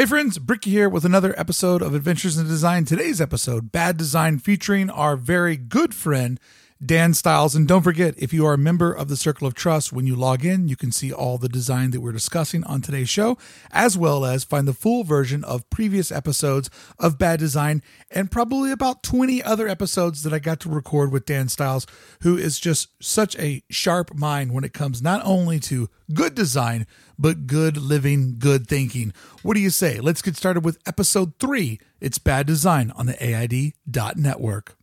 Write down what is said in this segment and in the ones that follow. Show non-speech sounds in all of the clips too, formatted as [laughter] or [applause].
Hey friends, Bricky here with another episode of Adventures in Design. Today's episode, Bad Design, featuring our very good friend, Dan Stiles. And don't forget, if you are a member of the Circle of Trust, when you log in, you can see all the design that we're discussing on today's show, as well as find the full version of previous episodes of Bad Design and probably about 20 other episodes that I got to record with Dan Stiles, who is just such a sharp mind when it comes not only to good design, but good living, good thinking. What do you say? Let's get started with episode three. It's Bad Design on the AID.network.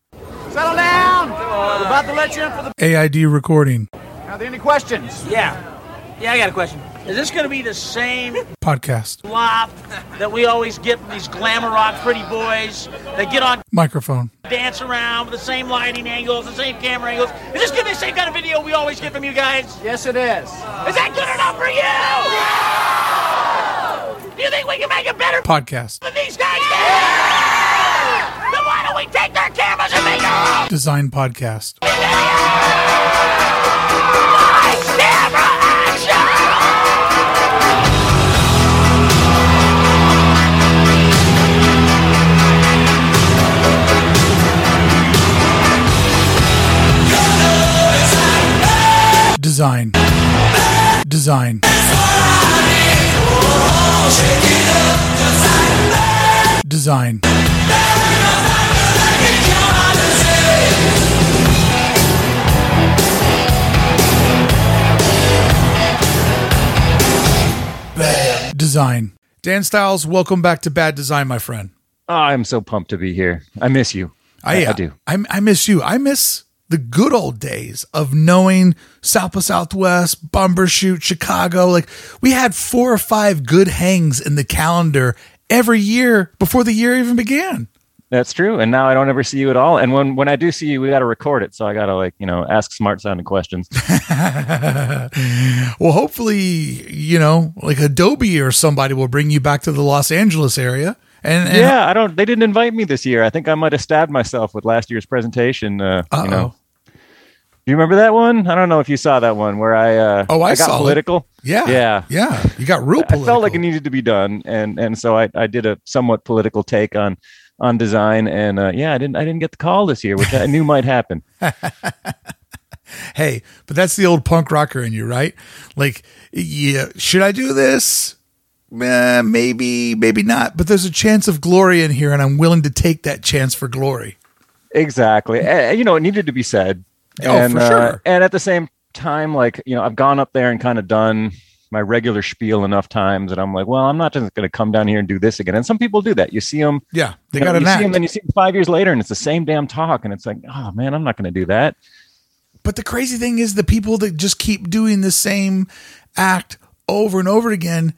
Settle down. We're about to let you in for the. AID recording Are there any questions? Yeah. Yeah, I got a question. Is this going to be the same podcast flop that we always get from these glamour rock pretty boys that get on, microphone. dance around with the same lighting angles, the same camera angles? Is this going to be the same kind of video we always get from you guys? Yes, it is. Is that good enough for you? Do you think we can make it better Podcast. than these guys? Yeah! Then why don't we take their cameras and make our own Design podcast. Design. Design. Design. Design. Dan Stiles, welcome back to Bad Design, my friend. Oh, I'm so pumped to be here. I miss you. I, I uh, do. I, I miss you. I miss the good old days of knowing South by Southwest, Bumbershoot, Chicago. Like we had four or five good hangs in the calendar every year before the year even began. That's true. And now I don't ever see you at all. And when when I do see you, we got to record it. So I got to like you know ask smart sounding questions. [laughs] well, hopefully, you know, like Adobe or somebody will bring you back to the Los Angeles area. And, and yeah, I don't. They didn't invite me this year. I think I might have stabbed myself with last year's presentation. Uh, you know, you remember that one? I don't know if you saw that one where I uh, Oh, I got saw it. political. yeah, Yeah. yeah. You got real I felt like it needed to be done, and and so I, I did a somewhat political take on on design, and uh, yeah, I didn't I didn't get the call this year, which I knew might happen. [laughs] hey, but that's the old punk rocker in you, right? Like, yeah, should I do this? Eh, maybe, maybe not. But there's a chance of glory in here, and I'm willing to take that chance for glory. Exactly. Eh, you know, it needed to be said. Oh, and, for uh, sure. and at the same time, like, you know, I've gone up there and kind of done my regular spiel enough times that I'm like, well, I'm not just going to come down here and do this again. And some people do that. You see them, Yeah, they got an you see act. then you see them five years later and it's the same damn talk. And it's like, oh man, I'm not going to do that. But the crazy thing is, the people that just keep doing the same act over and over again,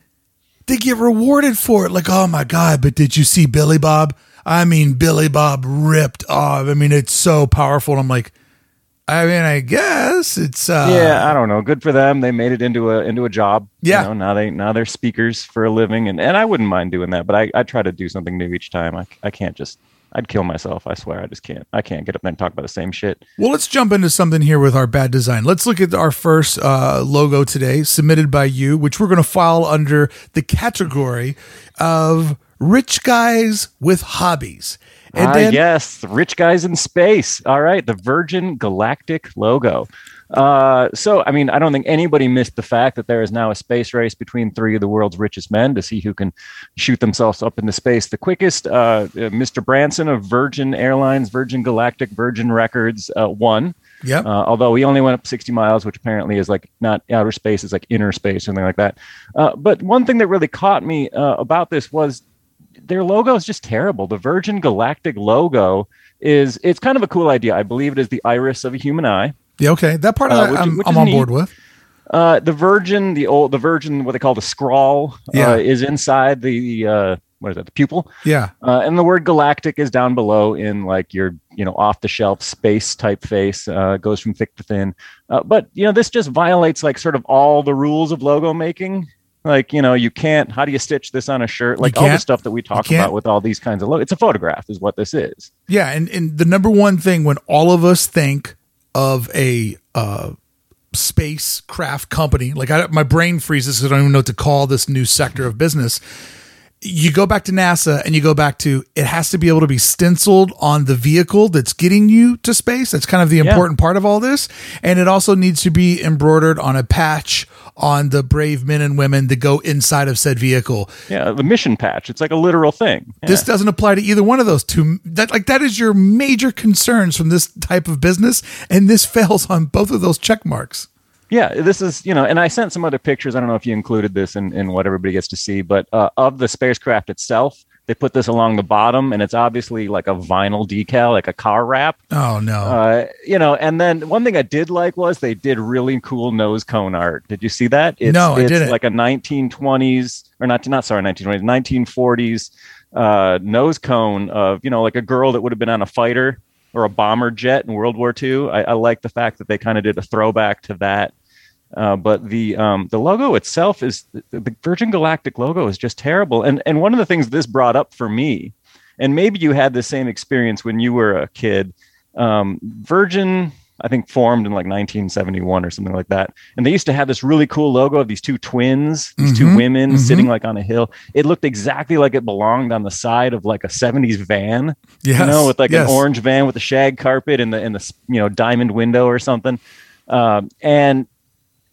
they get rewarded for it. Like, oh my God, but did you see Billy Bob? I mean, Billy Bob ripped off. I mean, it's so powerful. And I'm like, I mean, I guess it's, uh, yeah, I don't know. Good for them. They made it into a into a job. Yeah. You know, now they now they're speakers for a living, and, and I wouldn't mind doing that. But I, I try to do something new each time. I, I can't just. I'd kill myself. I swear. I just can't. I can't get up there and talk about the same shit. Well, let's jump into something here with our bad design. Let's look at our first uh, logo today, submitted by you, which we're going to file under the category of rich guys with hobbies. And ah, then, yes, rich guys in space. All right, the Virgin Galactic logo. Uh, so, I mean, I don't think anybody missed the fact that there is now a space race between three of the world's richest men to see who can shoot themselves up into space the quickest. Uh, uh, Mr. Branson of Virgin Airlines, Virgin Galactic, Virgin Records uh, won. Yep. Uh, although he only went up 60 miles, which apparently is like not outer space, it's like inner space, something like that. Uh, but one thing that really caught me uh, about this was their logo is just terrible. The Virgin Galactic logo is it's kind of a cool idea. I believe it is the iris of a human eye. yeah, okay. That part Uh, which I'm, which I'm on neat. board with. Uh, the Virgin, the old, the Virgin, what they call the scrawl, Yeah. uh, is inside the uh, what is that? The pupil, Yeah. uh, and the word galactic is down below in like your you know off the shelf space typeface. Uh, goes from thick to thin, uh, but you know this just violates like sort of all the rules of logo making. Like you know you can't. How do you stitch this on a shirt? Like all the stuff that we talk about with all these kinds of logos. It's a photograph, is what this is. Yeah. And, and the number one thing when all of us think of a uh, spacecraft company, like I, my brain freezes because I don't even know what to call this new sector of business. You go back to NASA and you go back to it has to be able to be stenciled on the vehicle that's getting you to space. That's kind of the important part of all this. And it also needs to be embroidered on a patch on the brave men and women that go inside of said vehicle. Yeah, the mission patch. It's like a literal thing. Yeah. This doesn't apply to either one of those two. That like that is your major concerns from this type of business, and this [laughs] fails on both of those check marks. Yeah, this is, you know, and I sent some other pictures. I don't know if you included this in, in what everybody gets to see, but uh, of the spacecraft itself, they put this along the bottom, and it's obviously like a vinyl decal, like a car wrap. Oh no! Uh, you know, and then one thing I did like was they did really cool nose cone art. Did you see that? It's, No, I it's didn't. Like a 1920s or not, not sorry, 1920s, 1940s uh, nose cone of you know, like a girl that would have been on a fighter or a bomber jet in World War II. I, I like the fact that they kind of did a throwback to that. Uh, but the um, the logo itself is the Virgin Galactic logo is just terrible. And and one of the things this brought up for me, and maybe you had the same experience when you were a kid. Um, Virgin, I think, formed in like 1971 or something like that, and they used to have this really cool logo of these two twins, these two Mhm, women mhm. sitting like on a hill. It looked exactly like it belonged on the side of like a 70s van yes, you know, with like yes. an orange van with a shag carpet and the and the you know diamond window or something. Um, and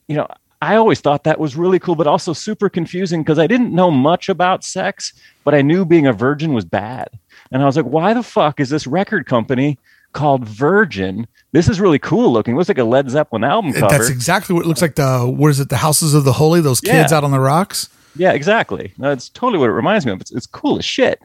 you know, I always thought that was really cool, but also super confusing because I didn't know much about sex, but I knew being a virgin was bad. And I was like, why the fuck is this record company called Virgin? This is really cool looking. It looks like a Led Zeppelin album cover. That's exactly what it looks like. The what is it? The Houses of the Holy. Those kids Yeah. out on the rocks. Yeah, exactly. That's totally what it reminds me of. It's, it's cool as shit.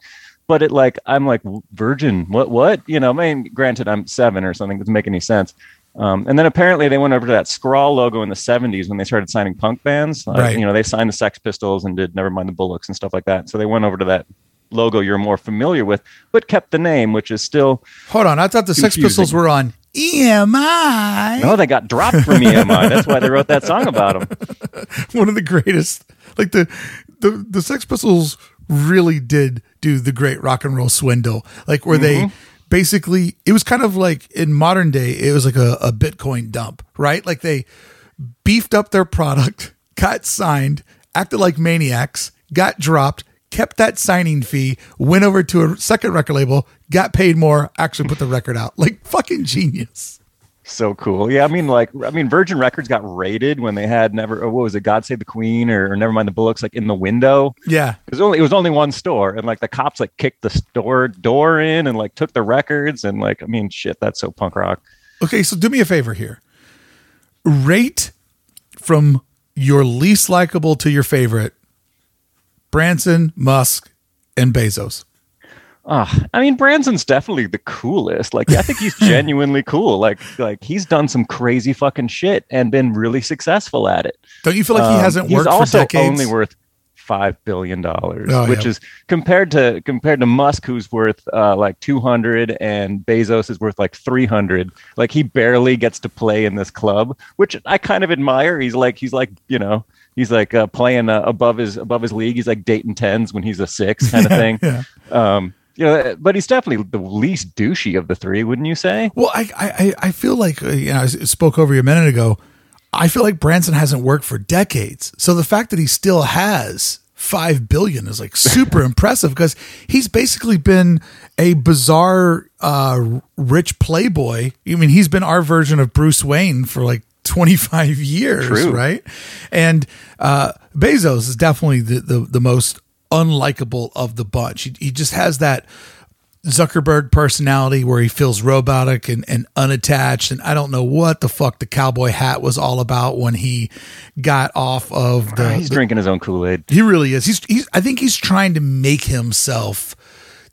But it like I'm like virgin. What what? You know, I mean, granted, I'm seven or something. Doesn't make any sense. Um, and then apparently they went over to that scrawl logo in the 70s when they started signing punk bands. Uh, Right. You know, they signed the Sex Pistols and did Nevermind the Bollocks and stuff like that. So they went over to that logo you're more familiar with, but kept the name, which is still Hold on, I thought the Sex Pistols were on EMI. no, they got dropped from EMI. That's why they wrote that song about them. [laughs] One of the greatest. Like the the the Sex Pistols really did do the great rock and roll swindle. Like where Mm-hmm. they basically it was kind of like in modern day it was like a, a Bitcoin dump, right? Like they beefed up their product, [laughs] got signed, acted like maniacs, got dropped, kept that signing fee, went over to a second record label, got paid more, actually put the record out. Like fucking genius. So cool. Yeah, I mean, like, I mean, Virgin Records got raided when they had never. Or what was it? God Save the Queen, or, or Nevermind the Bollocks, like in the window. Yeah. It was only it was only one store, and like the cops like kicked the store door in and like took the records, and like, I mean, shit, that's so punk rock. Okay, so do me a favor here. Rate from your least likable to your favorite Branson, Musk, and Bezos. Ah, I mean, Branson's definitely the coolest. Like, I think he's [laughs] genuinely cool. Like, like he's done some crazy fucking shit and been really successful at it. Don't you feel like he Um, hasn't he's worked for decades? only worth five billion dollars, Oh, which yeah. is compared to compared to Musk, who's worth uh, like two hundred, and Bezos is worth like three hundred. Like he barely gets to play in this club, which I kind of admire. He's like he's like you know he's like uh, playing uh, above his above his league. He's like dating tens when he's a six kind of [laughs] thing. yeah. Um, you know, but he's definitely the least douchey of the three, wouldn't you say? Well, I, I, I- I feel like, uh, you know, I spoke over you a minute ago. I feel like Branson hasn't worked for decades. So the fact that he still has five billion is like super [laughs] impressive because he's basically been a bizarre, uh, rich playboy. I mean, he's been our version of Bruce Wayne for like 25 years, True. right? And uh, Bezos is definitely the, the, the most unlikable of the bunch. He, he just has that Zuckerberg personality where he feels robotic and, and unattached. And I don't know what the fuck the cowboy hat was all about when he got off of the. He's the- drinking his own Kool Aid. he really is. He's, he's, I think he's trying to make himself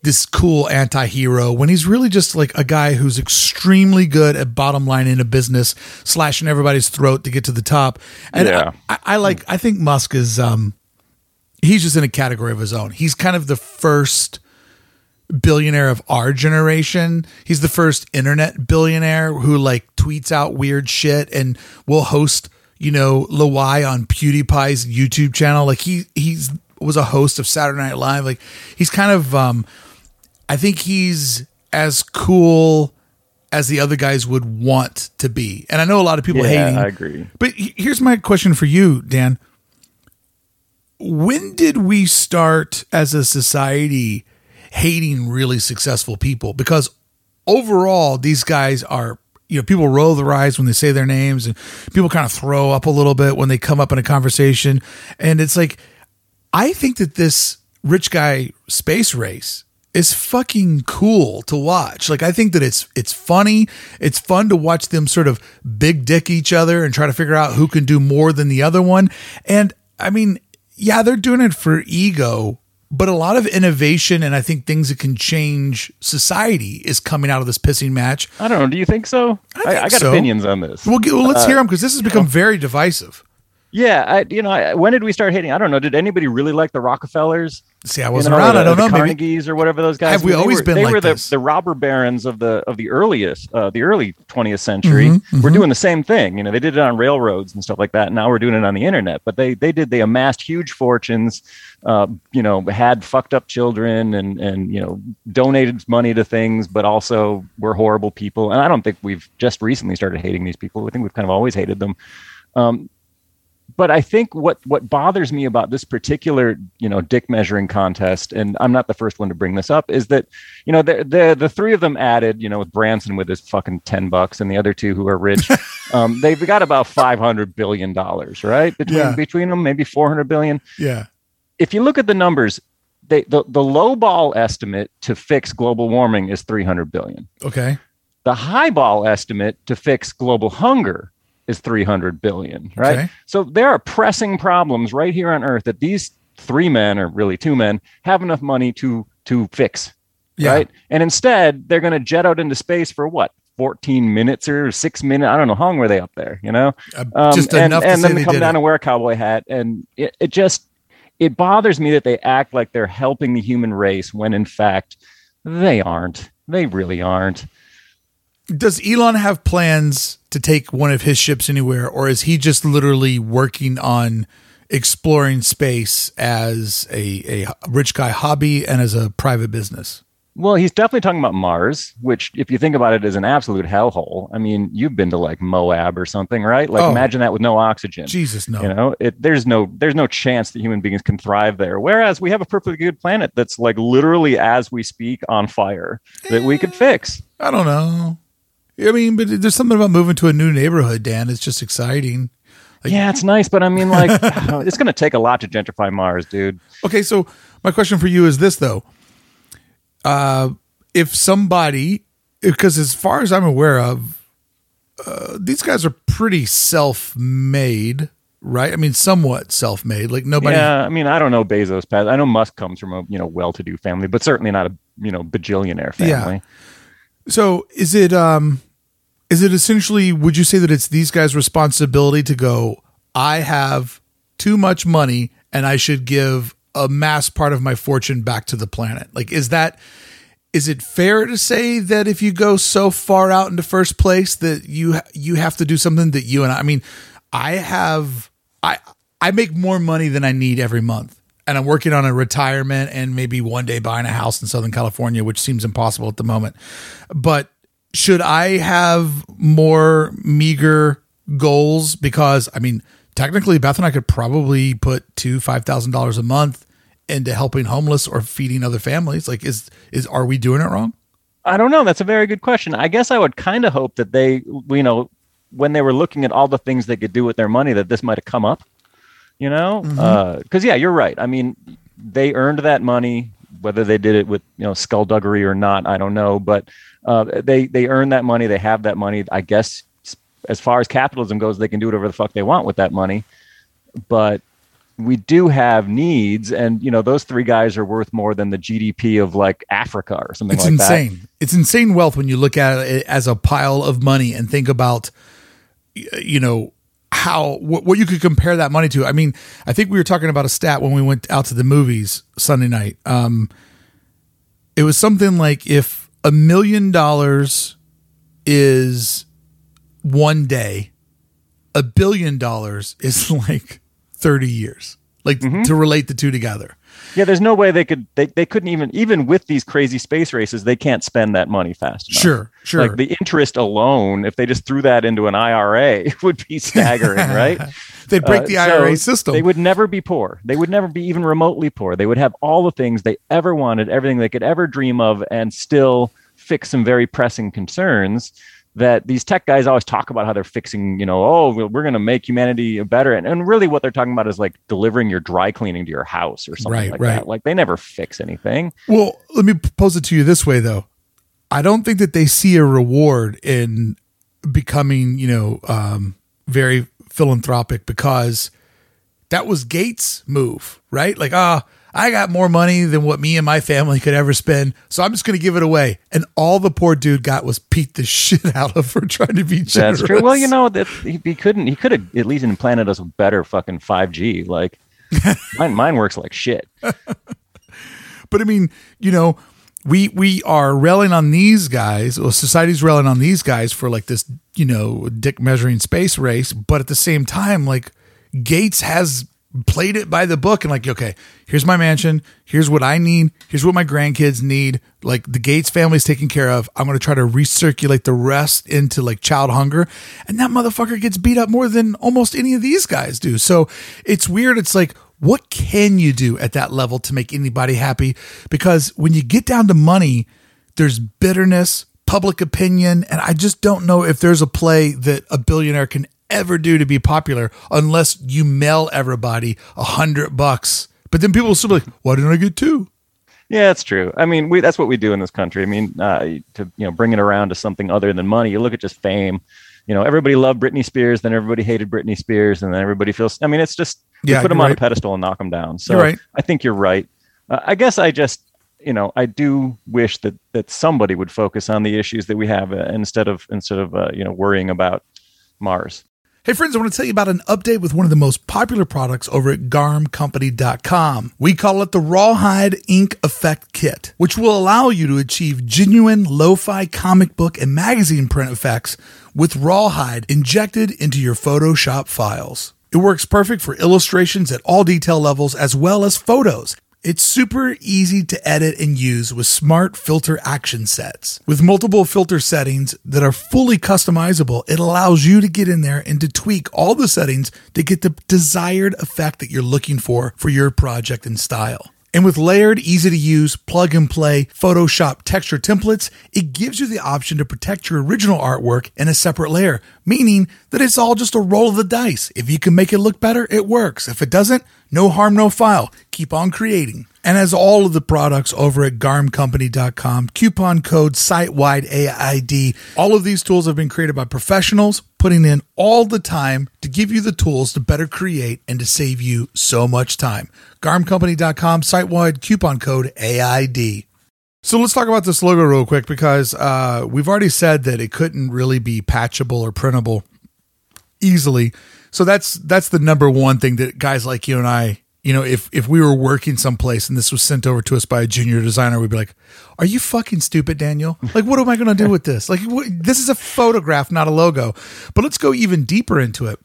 this cool anti hero when he's really just like a guy who's extremely good at bottom line in a business, slashing everybody's throat to get to the top. And Yeah. I, I, I like, I think Musk is, um, he's just in a category of his own. He's kind of the first billionaire of our generation. He's the first internet billionaire who like tweets out weird shit and will host, you know, LWIAY on PewDiePie's YouTube channel. Like he he's was a host of Saturday Night Live. Like he's kind of um I think he's as cool as the other guys would want to be. And I know a lot of people Yeah, hating. I agree. But here's my question for you, Dan. When did we start as a society hating really successful people? Because overall, these guys are, you know, people roll their eyes when they say their names and people kind of throw up a little bit when they come up in a conversation. And it's like, I think that this rich guy space race is fucking cool to watch. Like I think that it's it's funny. It's fun to watch them sort of big dick each other and try to figure out who can do more than the other one. And I mean, yeah, they're doing it for ego, but a lot of innovation and I think things that can change society is coming out of this pissing match. I don't know. Do you think so? I, think I got so. opinions on this. Well, get- well let's hear uh, them because this has become very divisive. Yeah, I, you know, I, when did we start hating? I don't know. Did anybody really like the Rockefellers? See, I wasn't know, around. the- I don't know. Maybe Carnegies or whatever those guys. Have we always were- been They like were the, this? the robber barons of the of the earliest, uh, the early 20th century. Mm-hmm, We're doing the same thing. You know, they did it on railroads and stuff like that. And now we're doing it on the internet. But they they did. They amassed huge fortunes. Uh, you know, had fucked up children and and you know donated money to things, but also were horrible people. And I don't think we've just recently started hating these people. I think we've kind of always hated them. Um, but I think what what bothers me about this particular you know dick measuring contest, and I'm not the first one to bring this up, is that you know the the the three of them added, you know, with Branson with his fucking ten bucks, and the other two who are rich, [laughs] um, they've got about five hundred billion dollars, right? Between Yeah. between them, maybe four hundred billion. yeah. If you look at the numbers. They, the, the low ball estimate to fix global warming is 300 billion Okay. the high ball estimate to fix global hunger is 300 billion right Okay. so there are pressing problems right here on earth that these three men or really two men have enough money to to fix Yeah. right and instead they're going to jet out into space for what 14 minutes or six minutes i don't know how long were they up there you know Uh, um, just and, enough to and say then come down it. and wear a cowboy hat and it, it just it bothers me that they act like they're helping the human race when in fact they aren't they really aren't Does Elon have plans to take one of his ships anywhere, or is he just literally working on exploring space as a, a rich guy hobby and as a private business? Well, he's definitely talking about Mars, which, if you think about it, is an absolute hellhole. I mean, you've been to like Moab or something, right? Like, Oh. imagine that with no oxygen. Jesus, no. You know, it, there's no there's no chance that human beings can thrive there. Whereas we have a perfectly good planet that's like literally as we speak on fire that we could eh, fix. I don't know. I mean, but there's something about moving to a new neighborhood, Dan. It's just exciting. Like- yeah, it's nice, but I mean, like, [laughs] it's going to take a lot to gentrify Mars, dude. Okay, so my question for you is this though: uh, if somebody, because as far as I'm aware of, uh, these guys are pretty self-made, right? I mean, somewhat self-made. Like nobody. Yeah, I mean, I don't know Bezos' past. I know Musk comes from a you know well-to-do family, but certainly not a you know bajillionaire family. Yeah. family. So is it um, is it essentially? Would you say that it's these guys' responsibility to go? I have too much money, and I should give a mass part of my fortune back to the planet. Like, is that? is it fair to say that if you go so far out into first place that you you have to do something that you and I, I mean I have I I make more money than I need every month and I'm working on a retirement and maybe one day buying a house in Southern California which seems impossible at the moment but should I have more meager goals because I mean technically Beth and I could probably put two five thousand dollars a month into helping homeless or feeding other families like is is are we doing it wrong I don't know. That's a very good question. I guess I would kind of hope that they, you know, when they were looking at all the things they could do with their money, that this might have come up. You know, mm-hmm. uh, because yeah, you're right. I mean, they earned that money, whether they did it with you know skullduggery or not, I don't know. But uh, they they earn that money. They have that money. I guess as far as capitalism goes, they can do whatever the fuck they want with that money. But we do have needs, and you know, those three guys are worth more than the GDP of like Africa or something it's like that. insane it's insane wealth when you look at it as a pile of money and think about you know how what, what you could compare that money to i mean i think we were talking about a stat when we went out to the movies sunday night um it was something like if a million dollars is one day. A billion dollars is [laughs] like 30 years. Like mm-hmm. to relate the two together Yeah, there's no way they could they, they couldn't even even with these crazy space races, they can't spend that money fast enough. Sure, sure. Like the interest alone, if they just threw that into an IRA, [laughs] it would be staggering, [laughs] right? They'd break Uh, the so IRA system. They would never be poor. They would never be even remotely poor. They would have all the things they ever wanted, everything they could ever dream of, and still fix some very pressing concerns that these tech guys always talk about how they're fixing, you know, oh, we're- going to make humanity better. And, and really what they're talking about is like delivering your dry cleaning to your house or something Right, like right. that. Like they never fix anything. Well, let me pose it to you this way, though. I don't think that they see a reward in becoming, you know, um, very philanthropic because that was Gates' move, right? Like, ah, I got more money than what me and my family could ever spend, so I'm just going to give it away. And all the poor dude got was beat the [laughs] shit out of for trying to be generous. That's true. Well, you know that he, he couldn't. He could have at least implanted us with better fucking five G. Like [laughs] mine, mine works like shit. [laughs] But I mean, you know, we we are railing on these guys, or society's railing on these guys for like this, you know, dick measuring space race. But at the same time, like Gates has played it by the book and like, okay, here's my mansion, here's what I need, here's what my grandkids need. Like the Gates family's taken care of. I'm gonna try to recirculate the rest into like child hunger. And that motherfucker gets beat up more than almost any of these guys do. So it's weird. It's like, what can you do at that level to make anybody happy? Because when you get down to money, there's bitterness, public opinion, and I just don't know if there's a play that a billionaire can ever do to be popular unless you mail everybody a hundred bucks. But then people will still be like, why didn't I get two? Yeah, that's true. I mean, we that's what we do in this country. I mean, uh, to you know, bring it around to something other than money. You look at just fame. You know, everybody loved Britney Spears, then everybody hated Britney Spears, and then everybody feels. I mean, it's just Yeah, put them on right. a pedestal and knock them down. So right. I think you're right. Uh, I guess I just, you know, I do wish that that somebody would focus on the issues that we have uh, instead of instead of uh, you know worrying about Mars. Hey friends, I want to tell you about an update with one of the most popular products over at garmcompany.com. We call it the Rawhide Ink Effect Kit, which will allow you to achieve genuine lo-fi comic book and magazine print effects with rawhide injected into your Photoshop files. It works perfect for illustrations at all detail levels as well as photos. It's super easy to edit and use with smart filter action sets. With multiple filter settings that are fully customizable, it allows you to get in there and to tweak all the settings to get the desired effect that you're looking for for your project and style. And with layered, easy to use, plug and play Photoshop texture templates, it gives you the option to protect your original artwork in a separate layer, meaning that it's all just a roll of the dice. If you can make it look better, it works. If it doesn't, no harm, no foul. Keep on creating. And as all of the products over at garmcompany.com, coupon code sitewide AID, all of these tools have been created by professionals putting in all the time to give you the tools to better create and to save you so much time. Garmcompany.com, sitewide coupon code AID. So let's talk about this logo real quick because uh, we've already said that it couldn't really be patchable or printable easily. So that's that's the number one thing that guys like you and I, you know, if if we were working someplace and this was sent over to us by a junior designer, we'd be like, "Are you fucking stupid, Daniel? Like, what am I going to do with this? Like, what, this is a photograph, not a logo." But let's go even deeper into it.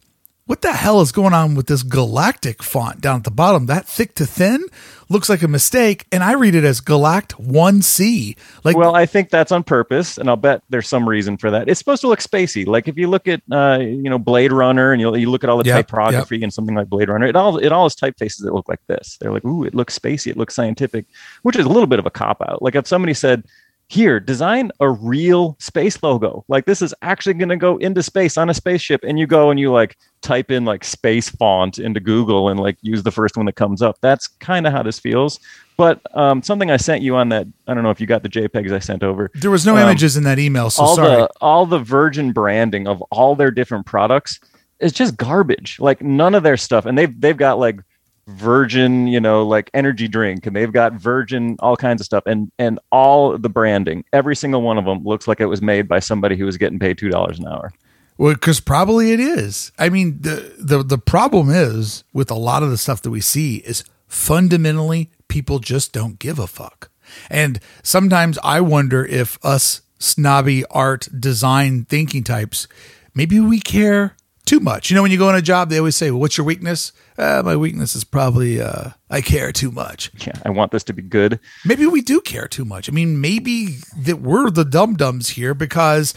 What the hell is going on with this galactic font down at the bottom? That thick to thin looks like a mistake, and I read it as Galact 1C. Like, Well, I think that's on purpose, and I'll bet there's some reason for that. It's supposed to look spacey. Like if you look at, uh, you know, Blade Runner, and you you look at all the Yep, typography and something like Blade Runner, it all it all is typefaces that look like this. They're like, ooh, it looks spacey, it looks scientific, which is a little bit of a cop out. Like if somebody said, here, design a real space logo. Like this is actually going to go into space on a spaceship, and you go and you like type in like space font into Google and like use the first one that comes up. That's kind of how this feels. But um, something I sent you on that, I don't know if you got the JPEGs I sent over. there was no um, images in that email, so all sorry. the all the Virgin branding of all their different products is just garbage. Like none of their stuff, and they've they've got like Virgin, you know, like energy drink, and they've got Virgin all kinds of stuff, and and all the branding, every single one of them looks like it was made by somebody who was getting paid two dollars an hour. Well, because probably it is. I mean, the, the the problem is with a lot of the stuff that we see is fundamentally people just don't give a fuck. And sometimes I wonder if us snobby art design thinking types, maybe we care too much. You know, when you go on a job, they always say, well, "What's your weakness?" Uh, my weakness is probably uh, I care too much. Yeah, I want this to be good. Maybe we do care too much. I mean, maybe that we're the dum dums here because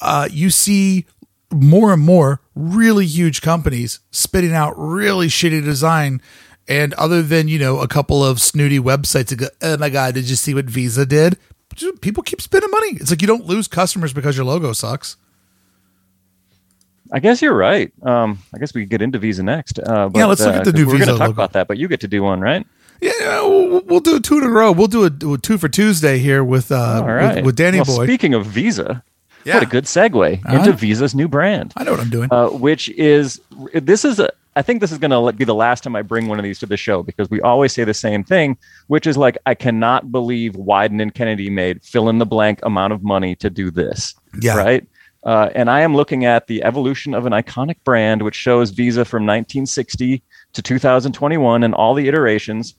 uh, you see more and more really huge companies spitting out really shitty design. And other than, you know, a couple of snooty websites that go, oh my God, did you see what Visa did? People keep spending money. It's like you don't lose customers because your logo sucks. I guess you're right. Um, I guess we could get into Visa next. Uh, but, Yeah, let's look at the new We're Visa going to talk logo. about that, but you get to do one, right? Yeah, we'll, we'll do a two in a row. We'll do a, a two for Tuesday here with uh, right. with, with Danny well, Boy. Speaking of Visa, Yeah. what a good segue Uh-huh. into Visa's new brand. I know what I'm doing. uh, which is this is a, I think this is going to be the last time I bring one of these to the show because we always say the same thing, which is like I cannot believe Wieden and Kennedy made fill in the blank amount of money to do this. Yeah. Right. Uh, and I am looking at the evolution of an iconic brand, which shows Visa from 1960 to 2021 and all the iterations.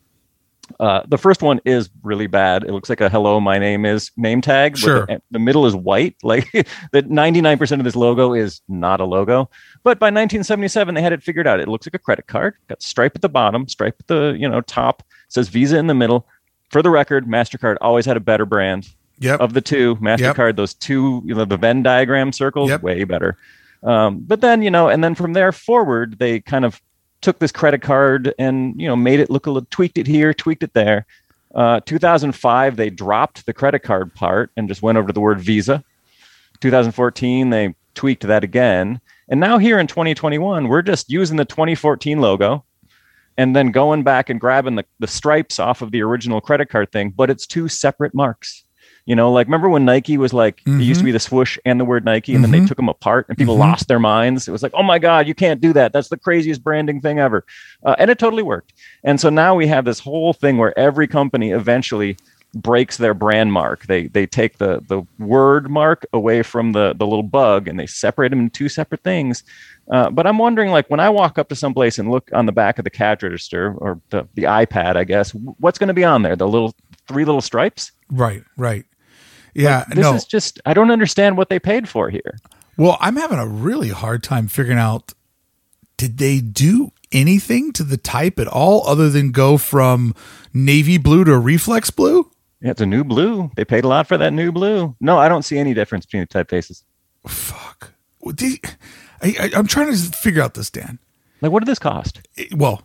Uh, the first one is really bad. It looks like a "Hello, my name is" name tag. Sure. The, the middle is white. [laughs] Like that, 99% of this logo is not a logo. But by 1977, they had it figured out. It looks like a credit card. Got stripe at the bottom, stripe at the you know top. Says Visa in the middle. For the record, Mastercard always had a better brand yep. of the two. Mastercard, those two, you know, the Venn diagram circles, Yep. way better. Um, but then you know, and then from there forward, they kind of took this credit card and you know made it look a little, tweaked it here, tweaked it there. Uh, 2005, they dropped the credit card part and just went over to the word Visa. 2014, they tweaked that again, and now here in 2021, we're just using the 2014 logo and then going back and grabbing the, the stripes off of the original credit card thing, but it's two separate marks. You know, like remember when Nike was like it used to be the swoosh and the word Nike, and then they took them apart, and people lost their minds. It was like, oh my god, you can't do that. That's the craziest branding thing ever, uh, and it totally worked. And so now we have this whole thing where every company eventually breaks their brand mark. They they take the the word mark away from the the little bug, and they separate them into two separate things. Uh, but I'm wondering, like, when I walk up to someplace and look on the back of the cash register or the, the iPad, I guess, what's going to be on there? The little three little stripes? Right, right. Yeah, This no. is just, I don't understand what they paid for here. Well, I'm having a really hard time figuring out did they do anything to the type at all other than go from navy blue to reflex blue? Yeah, it's a new blue. They paid a lot for that new blue. No, I don't see any difference between the typefaces. Fuck. I, I, I'm trying to figure out this, Dan. Like, what did this cost? It- well,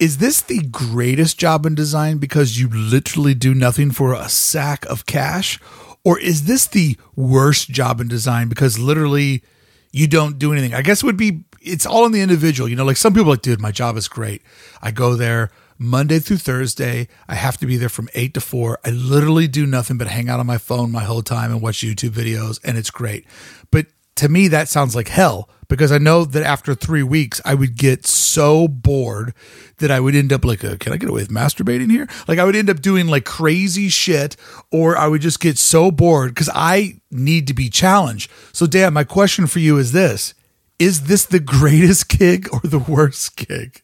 is this the greatest job in design because you literally do nothing for a sack of cash? Or is this the worst job in design because literally you don't do anything? I guess it would be, it's all in the individual. You know, like some people like, dude, my job is great. I go there Monday through Thursday. I have to be there from eight to four. I literally do nothing but hang out on my phone my whole time and watch YouTube videos, and it's great. But to me, that sounds like hell because I know that after three weeks, I would get so bored that I would end up like, uh, can I get away with masturbating here? Like, I would end up doing like crazy shit, or I would just get so bored because I need to be challenged. So, Dan, my question for you is this Is this the greatest [laughs] gig or the worst gig?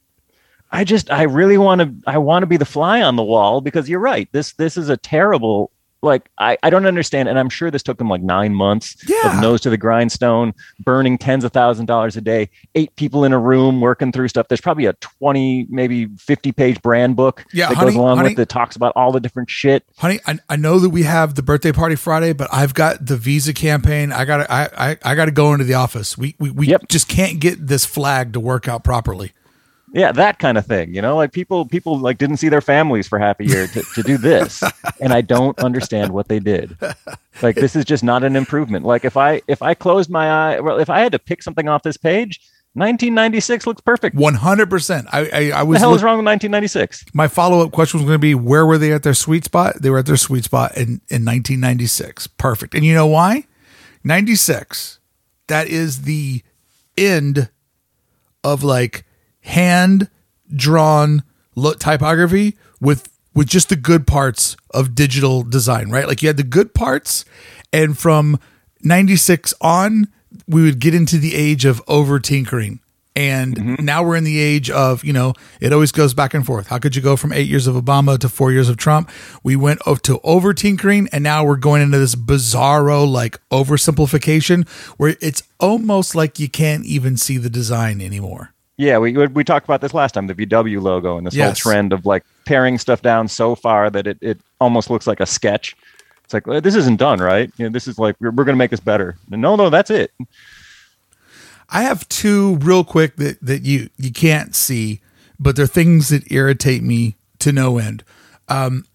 I just, I really want to, I want to be the fly on the wall because you're right. This, this is a terrible, like, I, I don't understand. And I'm sure this took them like nine months Yeah. of nose to the grindstone, burning tens of thousand dollars a day, eight people in a room working through stuff. There's probably a 20, maybe 50 page brand book Yeah, that honey, goes along honey. with it, talks about all the different shit. Honey, I, I know that we have the birthday party Friday, but I've got the visa campaign. I gotta I I, I gotta go into the office. We we, we Yep. just can't get this flag to work out properly. Yeah that kind of thing you know like people people like didn't see their families for half a year to, to do this [laughs] and i don't understand what they did [laughs] like this is just not an improvement like if i if i closed my eye well if i had to pick something off this page 1996 looks perfect One hundred percent. I I, I the was hell look- is wrong with 1996 my follow up question was going to be where were they at their sweet spot? They were at their sweet spot in in nineteen ninety six. Perfect. And you know why? Ninety six. That is the end of like hand drawn typography with with just the good parts of digital design, right? Like you had the good parts, and from '96 on, we would get into the age of over tinkering, And mm-hmm. now we're in the age of, you know, it always goes back and forth. How could you go from eight years of Obama to four years of Trump? We went to over tinkering and now we're going into this bizarro, like oversimplification where it's almost like you can't even see the design anymore. Yeah, we we talked about this last time, the VW logo and this Yes. whole trend of like paring stuff down so far that it, it almost looks like a sketch. It's like "Well, this isn't done right. You know, this is like we're, we're going to make this better. No, no, that's it. I have two real quick that, that you, you can't see, but they're things that irritate me to no end. Um,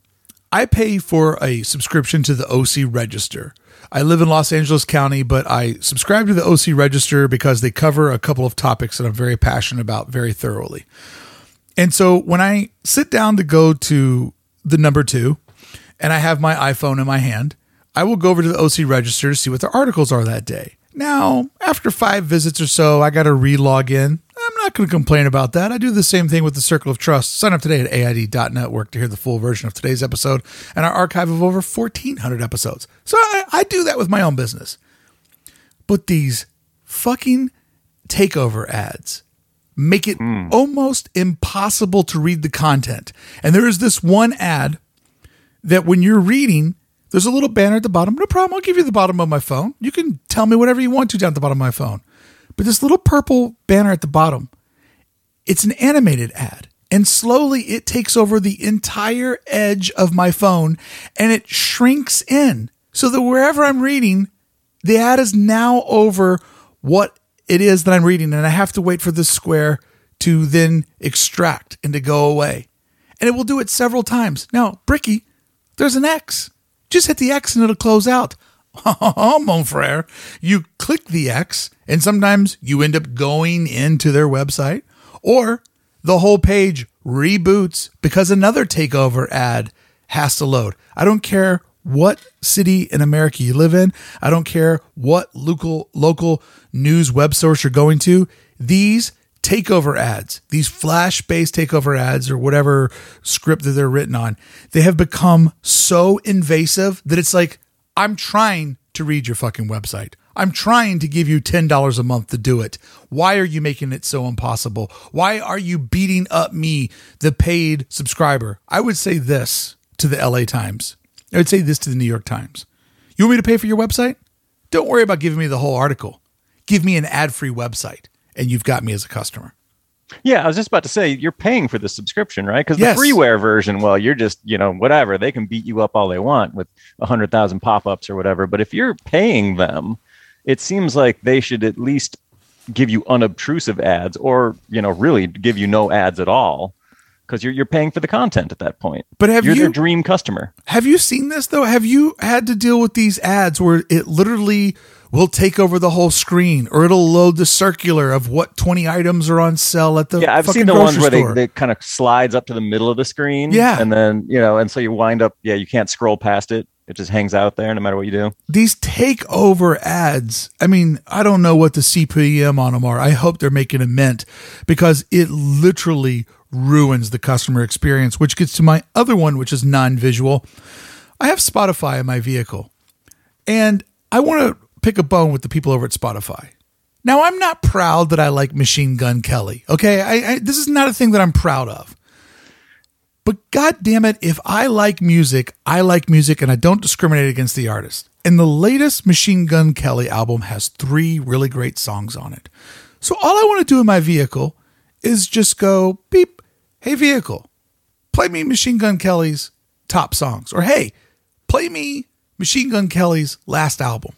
I pay for a subscription to the OC Register. I live in Los Angeles County, but I subscribe to the OC Register because they cover a couple of topics that I'm very passionate about very thoroughly. And so when I sit down to go to the number two and I have my iPhone in my hand, I will go over to the OC Register to see what the articles are that day. Now, after five visits or so, I got to re log in. Not going to complain about that. I do the same thing with the Circle of Trust. Sign up today at AID.network to hear the full version of today's episode and our archive of over 1,400 episodes. So I, I do that with my own business. But these fucking takeover ads make it hmm. almost impossible to read the content. And there is this one ad that when you're reading, there's a little banner at the bottom. No problem. I'll give you the bottom of my phone. You can tell me whatever you want to down at the bottom of my phone. But this little purple banner at the bottom, it's an animated ad. And slowly it takes over the entire edge of my phone and it shrinks in so that wherever I'm reading, the ad is now over what it is that I'm reading. And I have to wait for this square to then extract and to go away. And it will do it several times. Now, Bricky, there's an X. Just hit the X and it'll close out. Oh, [laughs] mon frere. You click the X, and sometimes you end up going into their website, or the whole page reboots because another takeover ad has to load. I don't care what city in America you live in. I don't care what local local news web source you're going to. These takeover ads, these flash based takeover ads or whatever script that they're written on, they have become so invasive that it's like, I'm trying to read your fucking website. I'm trying to give you $10 a month to do it. Why are you making it so impossible? Why are you beating up me, the paid subscriber? I would say this to the LA Times. I would say this to the New York Times. You want me to pay for your website? Don't worry about giving me the whole article. Give me an ad free website, and you've got me as a customer. Yeah, I was just about to say you're paying for the subscription, right? Because Yes. the freeware version, well, you're just you know whatever they can beat you up all they want with a hundred thousand pop-ups or whatever. But if you're paying them, it seems like they should at least give you unobtrusive ads, or you know really give you no ads at all, because you're you're paying for the content at that point. But have you're you- their dream customer? Have you seen this though? Have you had to deal with these ads where it literally will take over the whole screen or it'll load the circular of what 20 items are on sale at the Yeah, I've seen the ones where they, they kind of slides up to the middle of the screen. Yeah. and then you know, and so you wind up. Yeah, you can't scroll past it. It just hangs out there no matter what you do. these takeover ads. I mean, I don't know what the CPM on them are. I hope they're making a mint because it literally ruins the customer experience, which gets to my other one, which is non visual. I have Spotify in my vehicle and I want to pick a bone with the people over at Spotify. Now, I'm not proud that I like Machine Gun Kelly. Okay. I, I, this is not a thing that I'm proud of. But god damn it, if I like music, I like music and I don't discriminate against the artist. And the latest Machine Gun Kelly album has three really great songs on it. So all I want to do in my vehicle is just go beep, hey vehicle, play me Machine Gun Kelly's top songs. Or hey, play me Machine Gun Kelly's last album.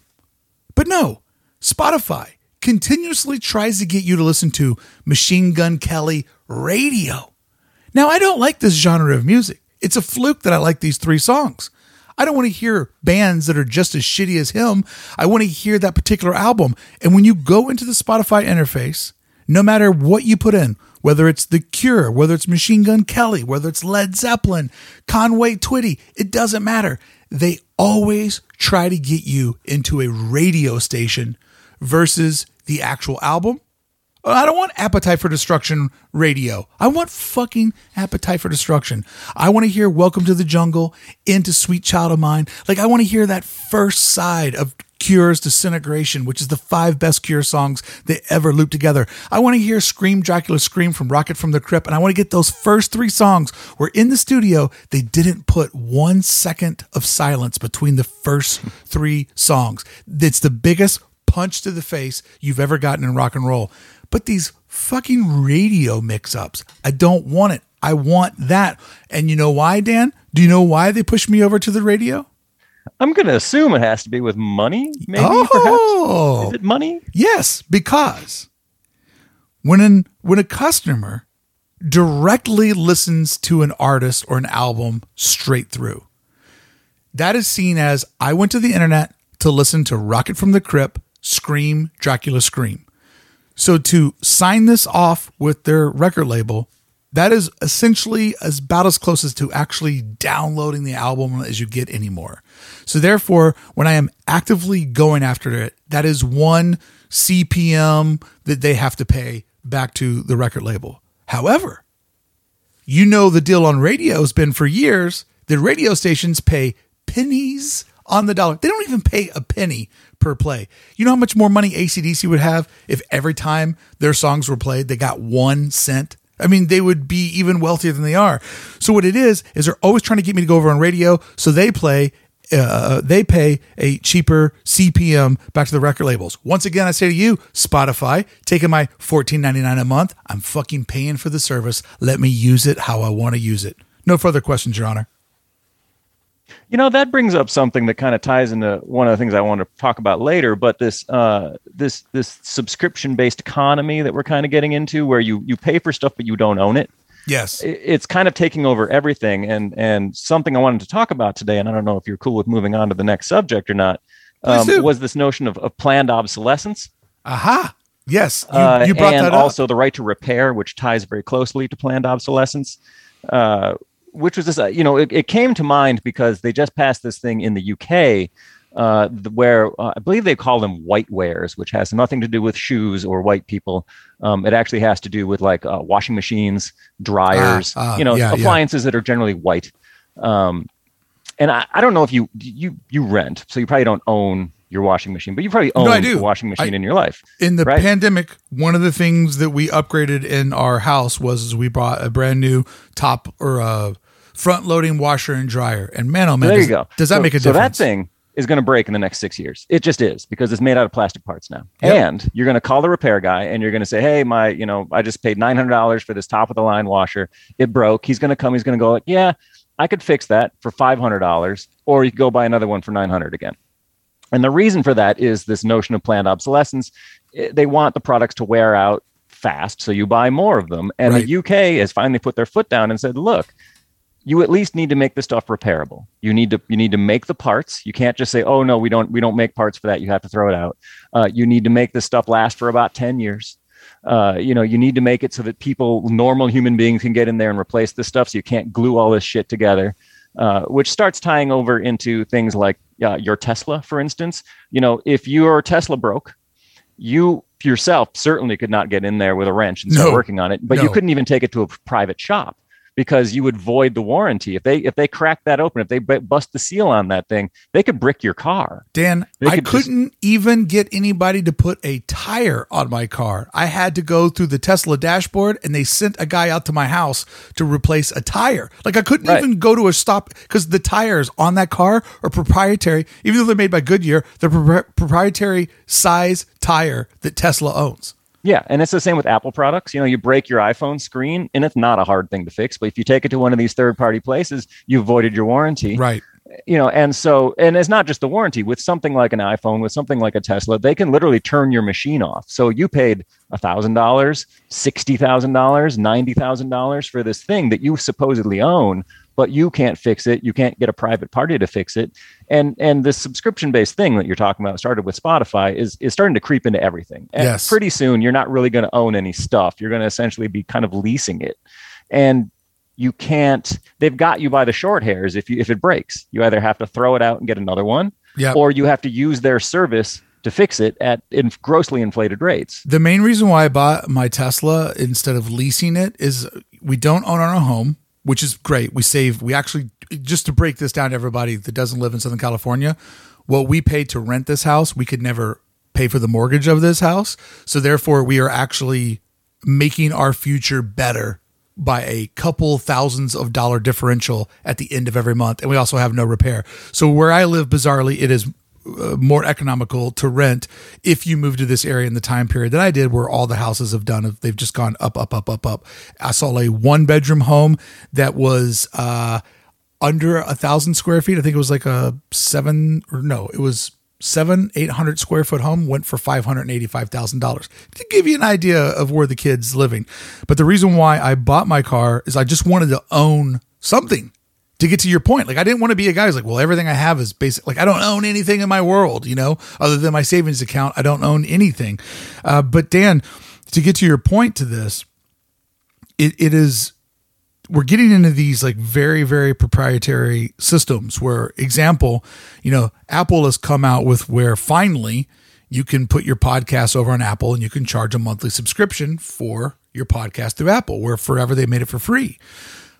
But no, Spotify continuously tries to get you to listen to Machine Gun Kelly radio. Now, I don't like this genre of music. It's a fluke that I like these three songs. I don't want to hear bands that are just as shitty as him. I want to hear that particular album. And when you go into the Spotify interface, no matter what you put in, whether it's The Cure, whether it's Machine Gun Kelly, whether it's Led Zeppelin, Conway Twitty, it doesn't matter. They always try to get you into a radio station versus the actual album I don't want Appetite for Destruction radio. I want fucking Appetite for Destruction. I want to hear Welcome to the Jungle, Into Sweet Child of Mine. Like, I want to hear that first side of Cure's Disintegration, which is the five best Cure songs they ever looped together. I want to hear Scream Dracula Scream from Rocket from the Crypt, and I want to get those first three songs where in the studio they didn't put one second of silence between the first three songs. It's the biggest punch to the face you've ever gotten in rock and roll. But these fucking radio mix ups, I don't want it. I want that. And you know why, Dan? Do you know why they pushed me over to the radio? I'm going to assume it has to be with money, maybe. Oh. Perhaps. Is it money? Yes, because when an, when a customer directly listens to an artist or an album straight through, that is seen as I went to the internet to listen to Rocket from the Crypt, Scream, Dracula Scream. So to sign this off with their record label, that is essentially as about as close as to actually downloading the album as you get anymore. So therefore, when I am actively going after it, that is one CPM that they have to pay back to the record label. However, you know the deal on radio has been for years. that radio stations pay pennies on the dollar. They don't even pay a penny per play. You know how much more money ACDC would have if every time their songs were played, they got one cent? I mean, they would be even wealthier than they are. So what it is is they're always trying to get me to go over on radio, so they play. Uh, they pay a cheaper CPM back to the record labels. Once again, I say to you, Spotify, taking my fourteen ninety nine a month, I'm fucking paying for the service. Let me use it how I want to use it. No further questions, Your Honor. You know that brings up something that kind of ties into one of the things I want to talk about later. But this uh, this this subscription based economy that we're kind of getting into, where you you pay for stuff but you don't own it. Yes, it's kind of taking over everything. And and something I wanted to talk about today, and I don't know if you're cool with moving on to the next subject or not, um, was this notion of, of planned obsolescence. aha, yes, you, Uh, you brought and that up. also the right to repair, which ties very closely to planned obsolescence. Uh, which was this, uh, you know, it, it came to mind because they just passed this thing in the UK, uh, where uh, I believe they call them white wares, which has nothing to do with shoes or white people. Um, it actually has to do with like uh, washing machines, dryers, Ah, ah, you know, yeah, yeah. appliances that are generally white. Um, and I, I don't know if you you you rent, so you probably don't own your washing machine, but you probably own No, I do. a washing machine I- in your life. in the right? pandemic, one of the things that we upgraded in our house was we bought a brand new top or a front loading washer and dryer. And man, oh man, there does, you go. does that So- make a difference? so that thing is going to break in the next six years. It just is because it's made out of plastic parts now. Yep. And you're going to call the repair guy and you're going to say, "Hey, my, you know, I just paid nine hundred dollars for this top of the line washer. It broke." He's going to come. He's going to go like, "Yeah, I could fix that for five hundred dollars, or you could go buy another one for nine hundred again." And the reason for that is this notion of planned obsolescence. Eh, They want the products to wear out fast, so you buy more of them. And Right. the UK has finally put their foot down and said, "Look, you at least need to make the stuff repairable. You need to you need to make the parts. You can't just say, "Oh no, we don't we don't make parts for that. You have to throw it out." Uh, you need to make this stuff last for about ten years. Uh, you know, you need to make it so that people, normal human beings, can get in there and replace this stuff. So you can't glue all this shit together. Uh, which starts tying over into things like uh, your Tesla, for instance. You know, if your Tesla broke, you yourself certainly could not get in there with a wrench and start No. working on it, but No. you couldn't even take it to a private shop because you would void the warranty. If they if they crack that open, if they bu- bust the seal on that thing, they could brick your car. Dan, They I could just- couldn't even get anybody to put a tire on my car. I had to go through the Tesla dashboard and they sent a guy out to my house to replace a tire. Like I couldn't Right. even go to a stop because the tires on that car are proprietary, even though they're made by Goodyear, they're propri- proprietary size tire that Tesla owns. Yeah, and it's the same with Apple products. You know, you break your iPhone screen, and it's not a hard thing to fix. But if you take it to one of these third-party places, you voided your warranty. Right. you know and so and it's not just the warranty with something like an iphone with something like a tesla they can literally turn your machine off so you paid $1000 $60000 $90000 for this thing that you supposedly own but you can't fix it. You can't get a private party to fix it. And and this subscription based thing that you're talking about started with spotify is is starting to creep into everything. And Yes. pretty soon you're not really going to own any stuff. You're going to essentially be kind of leasing it. And you can't they've got you by the short hairs if you if it breaks. You either have to throw it out and get another one Yeah. or you have to use their service to fix it at in grossly inflated rates. The main reason why I bought my Tesla instead of leasing it is we don't own our home, which is great. We save, we actually, just to break this down to everybody that doesn't live in Southern California, what we pay to rent this house, we could never pay for the mortgage of this house. So therefore, we are actually making our future better by a couple thousands of dollar differential at the end of every month. And we also have no repair. So where I live, bizarrely, it is uh, more economical to rent if you move to this area in the time period that I did, where all the houses have done. They've just gone up, up, up, up, up. I saw a one bedroom home that was uh, under a thousand square feet. I think it was like a seven or no, it was seven, eight hundred square foot home went for five hundred and eighty five thousand dollars to give you an idea of where the kid's living. But the reason why I bought my car is I just wanted to own something to get to your point. Like I didn't want to be a guy who's like, well, everything I have is basic. Like I don't own anything in my world, you know, other than my savings account. I don't own anything. Uh, but Dan, to get to your point to this, it, it is we're getting into these like very very proprietary systems where example you know apple has come out with where finally you can put your podcast over on apple and you can charge a monthly subscription for your podcast through apple where forever they made it for free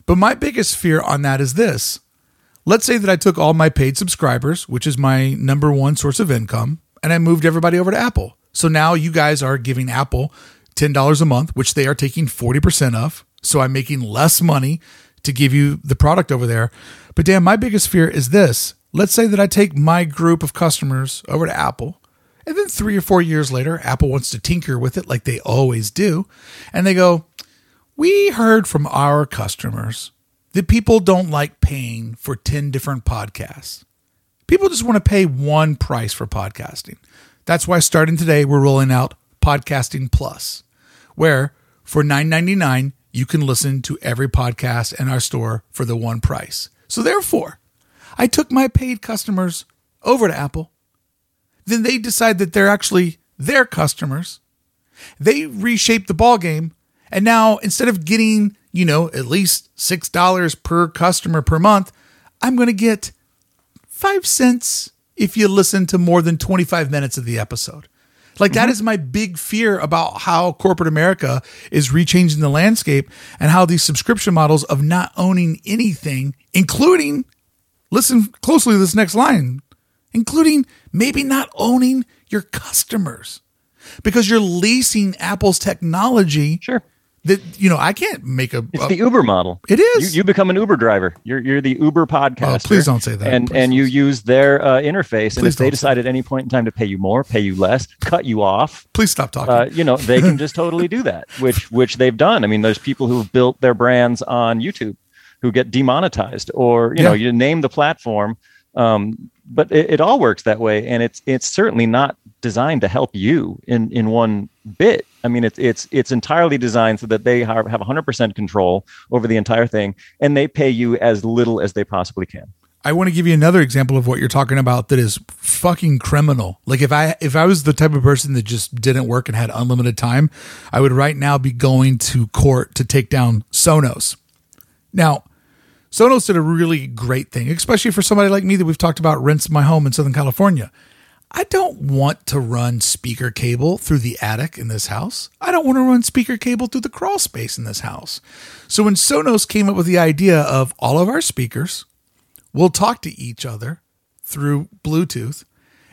but my biggest fear on that is this let's say that i took all my paid subscribers which is my number one source of income and i moved everybody over to apple so now you guys are giving apple $10 a month which they are taking 40% of so I'm making less money to give you the product over there. But Dan, my biggest fear is this. Let's say that I take my group of customers over to Apple, and then three or four years later, Apple wants to tinker with it like they always do. And they go, We heard from our customers that people don't like paying for 10 different podcasts. People just want to pay one price for podcasting. That's why starting today, we're rolling out Podcasting Plus, where for $9.99, you can listen to every podcast in our store for the one price. So therefore, I took my paid customers over to Apple. Then they decide that they're actually their customers. They reshape the ball game, and now instead of getting, you know, at least $6 per customer per month, I'm going to get 5 cents if you listen to more than 25 minutes of the episode. Like that mm-hmm. is my big fear about how corporate America is rechanging the landscape and how these subscription models of not owning anything, including listen closely to this next line, including maybe not owning your customers because you're leasing Apple's technology. Sure. That you know, I can't make a. It's a- the Uber model. It is. You, you become an Uber driver. You're you're the Uber podcaster. Oh, please don't say that. And Please and you use their uh, interface. And Please if they decide at any point in time to pay you more, pay you less, cut you off, please stop talking. uh, you know they can [laughs] just totally do that. Which which they've done. I mean, there's people who've built their brands on YouTube who get demonetized, or you know, you name the platform. Um, but it, it all works that way, and it's it's certainly not designed to help you in in one bit. I mean, it's it's it's entirely designed so that they have have 100% control over the entire thing, and they pay you as little as they possibly can. I want to give you another example of what you're talking about that is fucking criminal. Like if I if I was the type of person that just didn't work and had unlimited time, I would right now be going to court to take down Sonos. Now, Sonos did a really great thing, especially for somebody like me that we've talked about rents my home in Southern California. I don't want to run speaker cable through the attic in this house. I don't want to run speaker cable through the crawl space in this house. So when Sonos came up with the idea of all of our speakers will talk to each other through Bluetooth.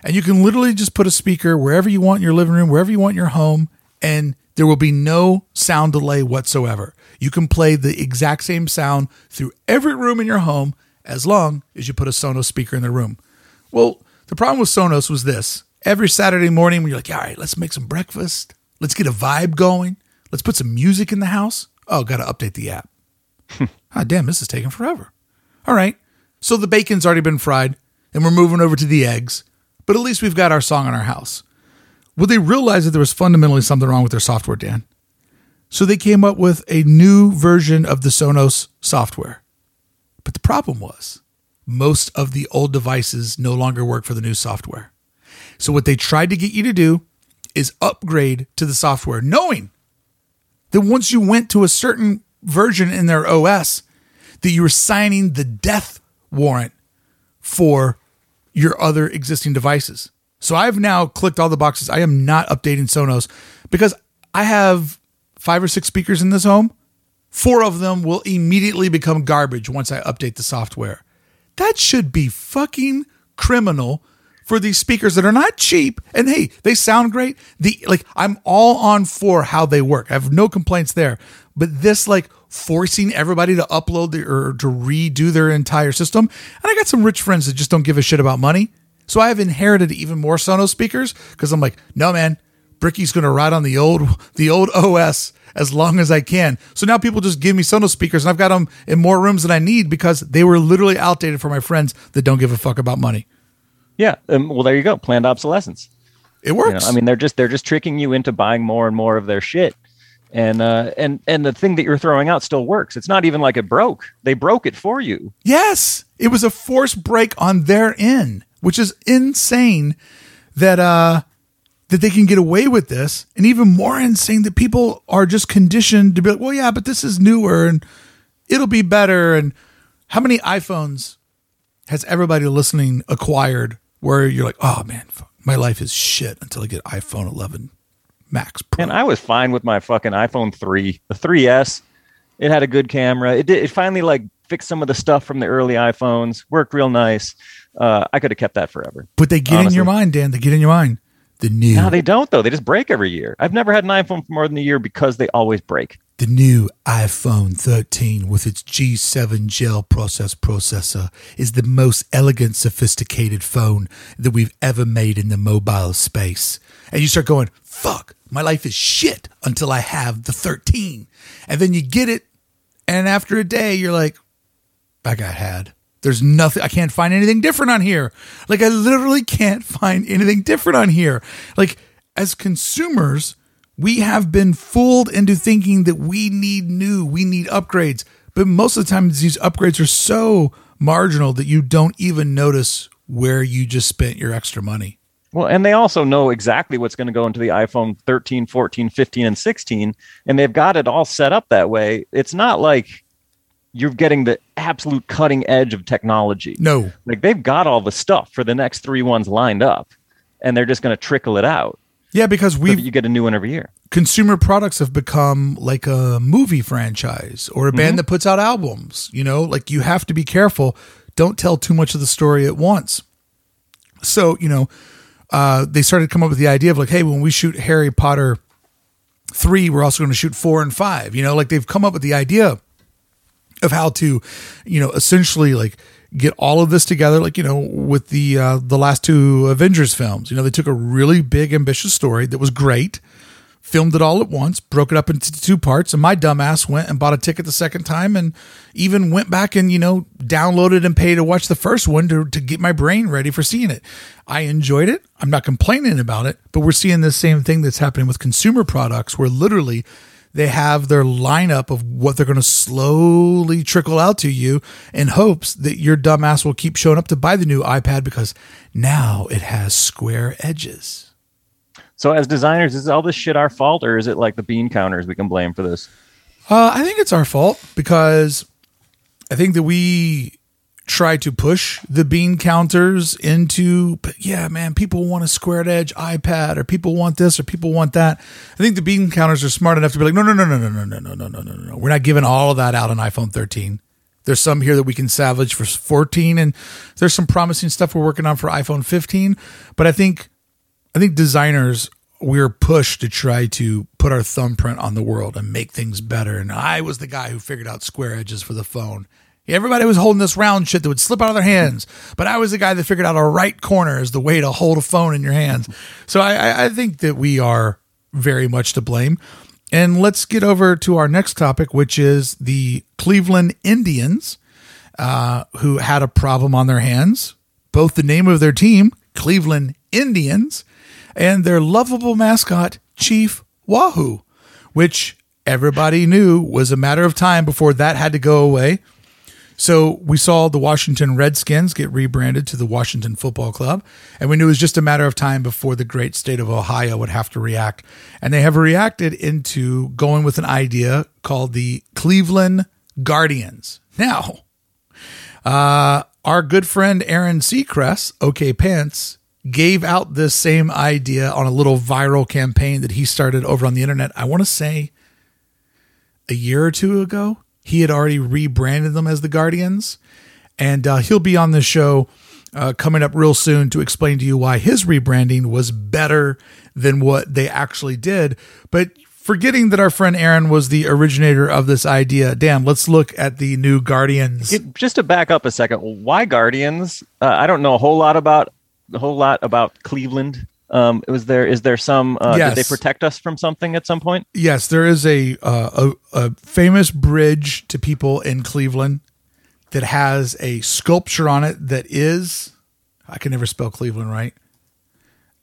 And you can literally just put a speaker wherever you want in your living room, wherever you want in your home, and there will be no sound delay whatsoever. You can play the exact same sound through every room in your home as long as you put a Sonos speaker in the room. Well, the problem with Sonos was this every Saturday morning when you're like, all right, let's make some breakfast, let's get a vibe going, let's put some music in the house. Oh, got to update the app. [laughs] ah, damn, this is taking forever. All right. So the bacon's already been fried and we're moving over to the eggs, but at least we've got our song in our house. Well, they realized that there was fundamentally something wrong with their software, Dan. So they came up with a new version of the Sonos software. But the problem was most of the old devices no longer work for the new software. So what they tried to get you to do is upgrade to the software, knowing that once you went to a certain version in their OS, that you were signing the death warrant for your other existing devices. So I've now clicked all the boxes. I am not updating Sonos because I have five or six speakers in this home. Four of them will immediately become garbage once I update the software. That should be fucking criminal for these speakers that are not cheap. And hey, they sound great. The like I'm all on for how they work. I have no complaints there. But this like forcing everybody to upload the, or to redo their entire system. And I got some rich friends that just don't give a shit about money. So I have inherited even more Sonos speakers because I'm like, no man, Bricky's gonna ride on the old the old OS as long as I can. So now people just give me Sonos speakers and I've got them in more rooms than I need because they were literally outdated for my friends that don't give a fuck about money. Yeah. Um, well, there you go. Planned obsolescence. It works. You know, I mean, they're just they're just tricking you into buying more and more of their shit. And uh, and and the thing that you're throwing out still works. It's not even like it broke. They broke it for you. Yes, it was a forced break on their end, which is insane. That uh, that they can get away with this, and even more insane that people are just conditioned to be like, well, yeah, but this is newer and it'll be better. And how many iPhones has everybody listening acquired where you're like, oh man, my life is shit until I get iPhone 11 Max Pro. And I was fine with my fucking iPhone 3, the 3S. It had a good camera. It did, it finally like fixed some of the stuff from the early iPhones. Worked real nice. Uh, I could have kept that forever. but they get in your mind, Dan. They get in your mind. The new, No, they don't though. They just break every year. I've never had an iPhone for more than a year because they always break. the new iPhone 13 with its G7 gel process processor is the most elegant, sophisticated phone that we've ever made in the mobile space. And you start going, fuck, my life is shit until I have the 13. And then you get it, and after a day, you're like, I got had. There's nothing, I can't find anything different on here. Like, I literally can't find anything different on here. Like, as consumers, we have been fooled into thinking that we need new, we need upgrades. But most of the time, these upgrades are so marginal that you don't even notice where you just spent your extra money. Well, and they also know exactly what's going to go into the iPhone 13, 14, 15, and 16, and they've got it all set up that way. It's not like you're getting the absolute cutting edge of technology. No. Like they've got all the stuff for the next three ones lined up, and they're just going to trickle it out. Yeah, because we've that you get a new one every year. consumer products have become like a movie franchise or a band that puts out albums. You know, like you have to be careful. Don't tell too much of the story at once. So, you know, uh, they started to come up with the idea of like, hey, when we shoot Harry Potter three, we're also going to shoot four and five. You know, like they've come up with the idea of how to, you know, essentially like get all of this together. Like you know, with the uh, the last two Avengers films, you know, they took a really big, ambitious story that was great, filmed it all at once, broke it up into two parts, and my dumbass went and bought a ticket the second time, and even went back and you know downloaded and paid to watch the first one to to get my brain ready for seeing it. I enjoyed it. I'm not complaining about it, but we're seeing the same thing that's happening with consumer products, where literally they have their lineup of what they're going to slowly trickle out to you in hopes that your dumbass will keep showing up to buy the new iPad because now it has square edges. So, as designers, is all this shit our fault, or is it like the bean counters we can blame for this? Uh, I think it's our fault because I think that we try to push the bean counters into, yeah, man, people want a squared edge iPad or people want this or people want that. I think the bean counters are smart enough to be like, no, no, no, no, no, no, no, no, no, no, no, no. We're not giving all of that out on iPhone 13. There's some here that we can salvage for 14, and there's some promising stuff we're working on for iPhone 15. But I think, I think designers we're pushed to try to put our thumbprint on the world and make things better. And I was the guy who figured out square edges for the phone. Everybody was holding this round shit that would slip out of their hands, but I was the guy that figured out a right corner is the way to hold a phone in your hands. So I- I, think that we are very much to blame. And let's get over to our next topic, which is the Cleveland Indians, uh, who had a problem on their hands. Both the name of their team, Cleveland Indians, and their lovable mascot, Chief Wahoo, which everybody knew was a matter of time before that had to go away. So we saw the Washington Redskins get rebranded to the Washington Football Club, and we knew it was just a matter of time before the great state of Ohio would have to react. And they have reacted into going with an idea called the Cleveland Guardians. Now, uh, our good friend Aaron Seacrest, OK Pants, gave out this same idea on a little viral campaign that he started over on the internet. I want to say a year or two ago. He had already rebranded them as the Guardians, and uh, he'll be on the show uh, coming up real soon to explain to you why his rebranding was better than what they actually did. But forgetting that our friend Aaron was the originator of this idea, Dan, let's look at the new Guardians. It- just to back up a second, why Guardians? Uh, I don't know a whole lot about a whole lot about Cleveland. Um, was there is there some? Uh, Yes. Did they protect us from something at some point? Yes, there is a, uh, a a famous bridge to people in Cleveland that has a sculpture on it that is I can never spell Cleveland right.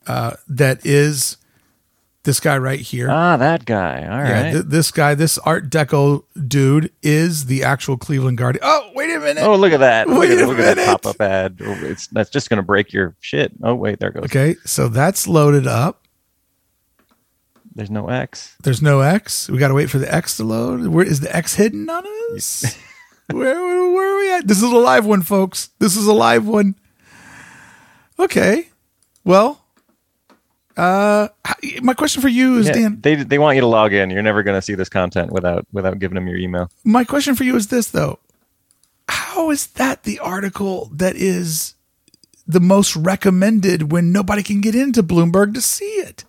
Uh, that is this guy right here. Ah, that guy. All right. yeah, th- this guy, this Art Deco dude, is the actual Cleveland Guardian. Oh, wait a minute. Oh, look at that! Look Wait at, a look at that minute. pop-up ad. Oh, It's that's just going to break your shit. Oh wait, there it goes. Okay, so that's loaded up. There's no X. There's no X. We got to wait for the X to load. Where is the X hidden on us? [laughs] where, where where are we at? This is a live one, folks. This is a live one. Okay. Well, uh, my question for you is, Yeah, Dan. they they want you to log in. You're never going to see this content without without giving them your email. My question for you is this, though: How is that the article that is the most recommended when nobody can get into Bloomberg to see it?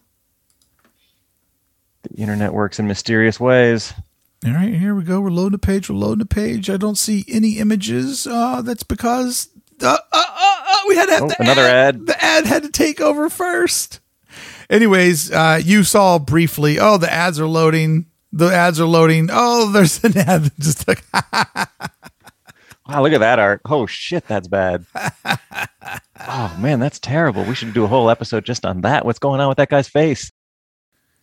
The internet works in mysterious ways. All right, here we go. We're loading the page. We're loading the page. I don't see any images. Uh, that's because uh, uh, uh, uh, we had to have Oh, the another ad. The ad had to take over first. Anyways, uh, you saw briefly. Oh, the ads are loading. The ads are loading. Oh, there's an ad. Just like [laughs] Wow, look at that art. Oh shit, that's bad. oh man, that's terrible. We should do a whole episode just on that. What's going on with that guy's face?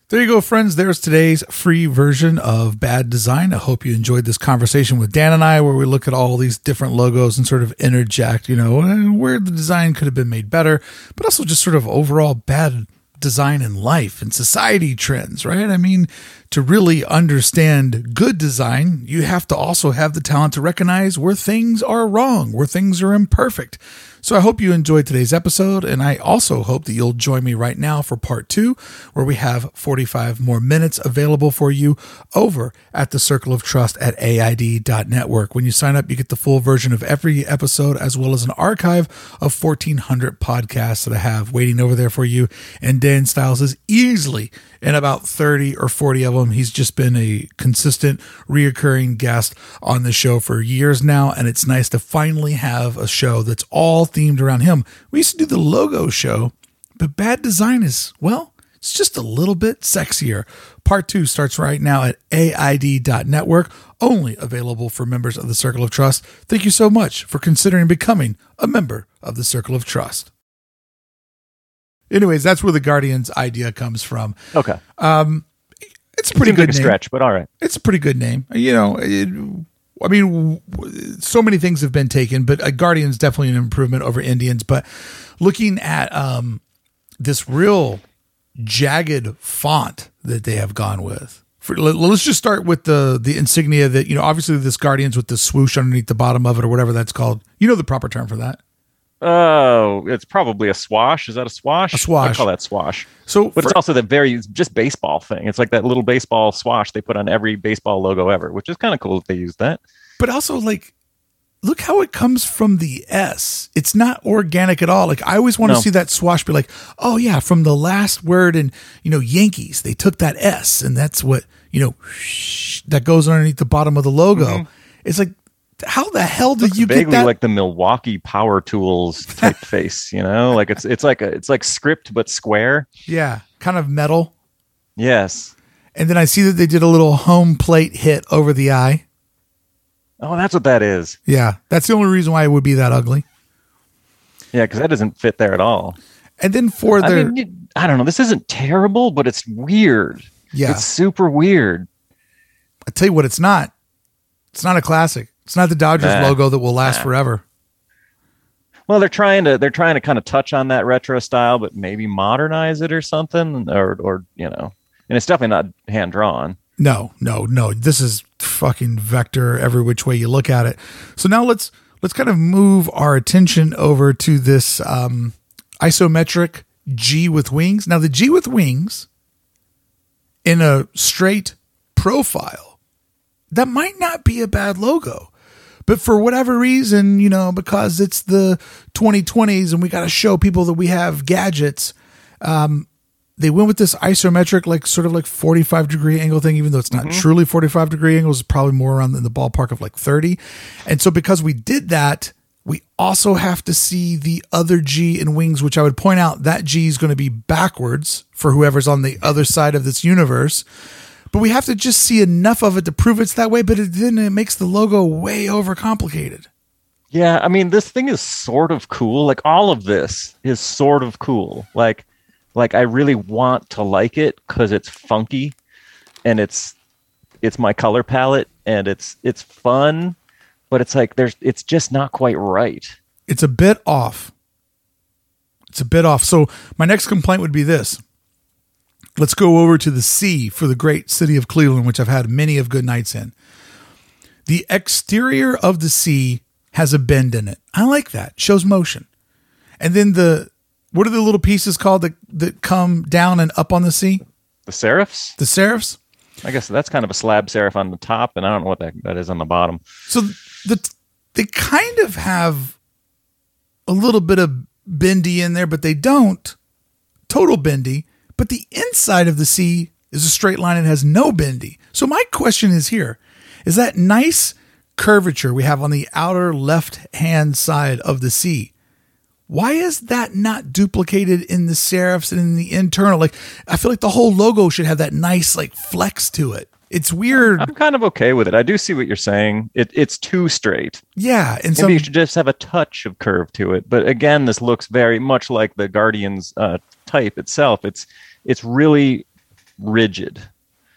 There you go, friends. There's today's free version of Bad Design. I hope you enjoyed this conversation with Dan and I, where we look at all these different logos and sort of interject, you know, where the design could have been made better, but also just sort of overall bad design in life and society trends, right? I mean, to really understand good design, you have to also have the talent to recognize where things are wrong, where things are imperfect. So I hope you enjoyed today's episode, and I also hope that you'll join me right now for part two, where we have 45 more minutes available for you over at the Circle of Trust at AID.network. When you sign up, you get the full version of every episode, as well as an archive of 1,400 podcasts that I have waiting over there for you. And Dan Stiles is easily in about 30 or 40 of them. He's just been a consistent, reoccurring guest on the show for years now, and it's nice to finally have a show that's all themed around him. We used to do the logo show, but bad design is, well, it's just a little bit sexier. Part two starts right now at AID.network, only available for members of the Circle of Trust. Thank you so much for considering becoming a member of the Circle of Trust. Anyways, that's where the Guardians idea comes from. Okay, um, It's a pretty seems good like a name. stretch, but all right. It's a pretty good name. You know, it, I mean, so many things have been taken, but uh, Guardian's definitely an improvement over Indians. But looking at um, this real jagged font that they have gone with. For, let, let's just start with the the insignia that you know. Obviously, this Guardians with the swoosh underneath the bottom of it, or whatever that's called. You know the proper term for that. Oh, it's probably a swash. Is that a swash? A swash. I call that swash. So, But for- it's also the very just baseball thing. It's like that little baseball swash they put on every baseball logo ever, which is kind of cool that they use that. but also like look how it comes from the S. It's not organic at all. Like I always want to No. see that swash be like, oh yeah, from the last word in you know Yankees, they took that S, and that's what you know that goes underneath the bottom of the logo. Mm-hmm. It's like, how the hell did you get Vaguely that? like the Milwaukee Power Tools [laughs] type face, you know? Like it's it's like a it's like script but square. yeah, kind of metal. Yes. And then I see that they did a little home plate hit over the eye. Oh, that's what that is. Yeah, that's the only reason why it would be that ugly. Yeah, because that doesn't fit there at all. And then for I their mean, I don't know. This isn't terrible, but it's weird. yeah, It's super weird. I tell you what, it's not. It's not a classic. It's not the Dodgers Nah. logo that will last forever. Well, they're trying to they're trying to kind of touch on that retro style, but maybe modernize it or something, or or you know, and it's definitely not hand drawn. No, no, no. This is fucking vector every which way you look at it. So now let's let's kind of move our attention over to this um isometric G with wings. Now, the G with wings in a straight profile, that might not be a bad logo. But for whatever reason, you know, because it's the 2020s and we got to show people that we have gadgets, um, they went with this isometric, like sort of like 45 degree angle thing, even though it's not Mm-hmm. truly 45 degree angles, it's probably more around in the ballpark of like 30. And so because we did that, we also have to see the other G in wings, which I would point out that G is going to be backwards for whoever's on the other side of this universe. But we have to just see enough of it to prove it's that way. But it, then it makes the logo way overcomplicated. Yeah, I mean, this thing is sort of cool. Like all of this is sort of cool. Like, like I really want to like it because it's funky, and it's it's my color palette, and it's it's fun, but it's like there's it's just not quite right. It's a bit off. It's a bit off. So my next complaint would be this. Let's go over to the C for the great city of Cleveland, which I've had many of good nights in. The exterior of the C has a bend in it. I like that. Shows motion. And then the what are the little pieces called that that come down and up on the C? The serifs, The serifs? I guess that's kind of a slab serif on the top, and I don't know what that, that is on the bottom. So the they kind of have a little bit of bendy in there, but they don't total bendy. But the inside of the C is a straight line and has no bendy. So my question is here: is that nice curvature we have on the outer left hand side of the C? Why is that not duplicated in the serifs and in the internal? Like I feel like the whole logo should have that nice like flex to it. It's weird. I'm kind of okay with it. I do see what you're saying. It, it's too straight. Yeah, and Maybe some you should just have a touch of curve to it. But again, this looks very much like the Guardian's uh, type itself. It's it's really rigid.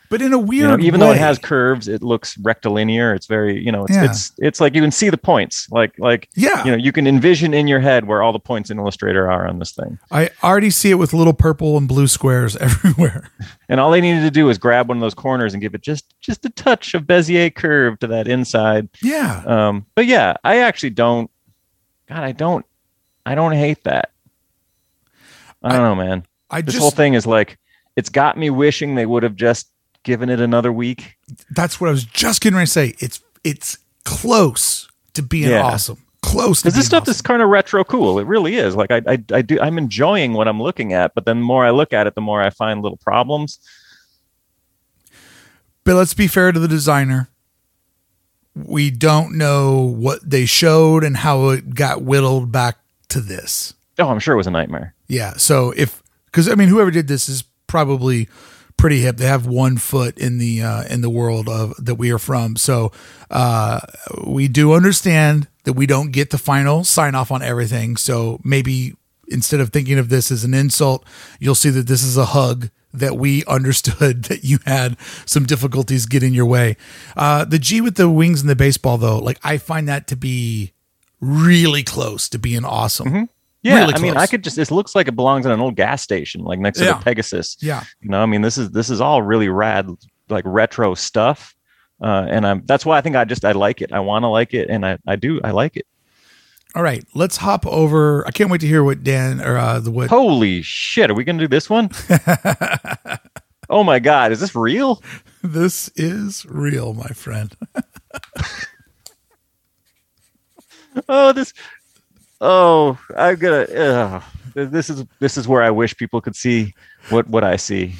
but in a You weird know, even though it has curves, it looks rectilinear. It's very, you know, it's Yeah. it's it's like you can see the points. Like like Yeah. you know, you can envision in your head where all the points in Illustrator are on this thing. I already see it with little purple and blue squares [laughs] everywhere. And all they needed to do was grab one of those corners and give it just just a touch of Bezier curve to that inside. Yeah. Um, but yeah, I actually don't. God, I don't. I don't hate that. I don't know, man. I This just whole thing is like, it's got me wishing they would have just given it another week. that's what I was just getting ready to say. It's it's close to being Yeah. awesome. Close Because this stuff awesome. is kind of retro cool. It really is. Like I, I, I do. I'm enjoying what I'm looking at, but then the more I look at it, the more I find little problems. But let's be fair to the designer. We don't know what they showed and how it got whittled back to this. Oh, I'm sure it was a nightmare. Yeah. So if because I mean whoever did this is probably pretty hip. They have one foot in the uh, in the world of that we are from. So uh, we do understand that we don't get the final sign off on everything. So maybe instead of thinking of this as an insult, you'll see that this is a hug that we [laughs] understood that you had some difficulties getting your way. Uh, the G with the wings and the baseball though, like I find that to be really close to being awesome. Yeah, Really I mean. I could just. This looks like it belongs in an old gas station, like next to Yeah. the Pegasus. Yeah. You know, I mean, this is this is all really rad, like retro stuff, uh, and I'm that's why I think I just I like it. I want to like it, and I I do I like it. All right, let's hop over. I can't wait to hear what Dan or uh, the what. Holy shit! Are we gonna do this one? [laughs] oh my god, is this real? This is real, my friend. [laughs] Oh, this. Oh, I'm gonna. Uh, this is this is where I wish people could see what what I see.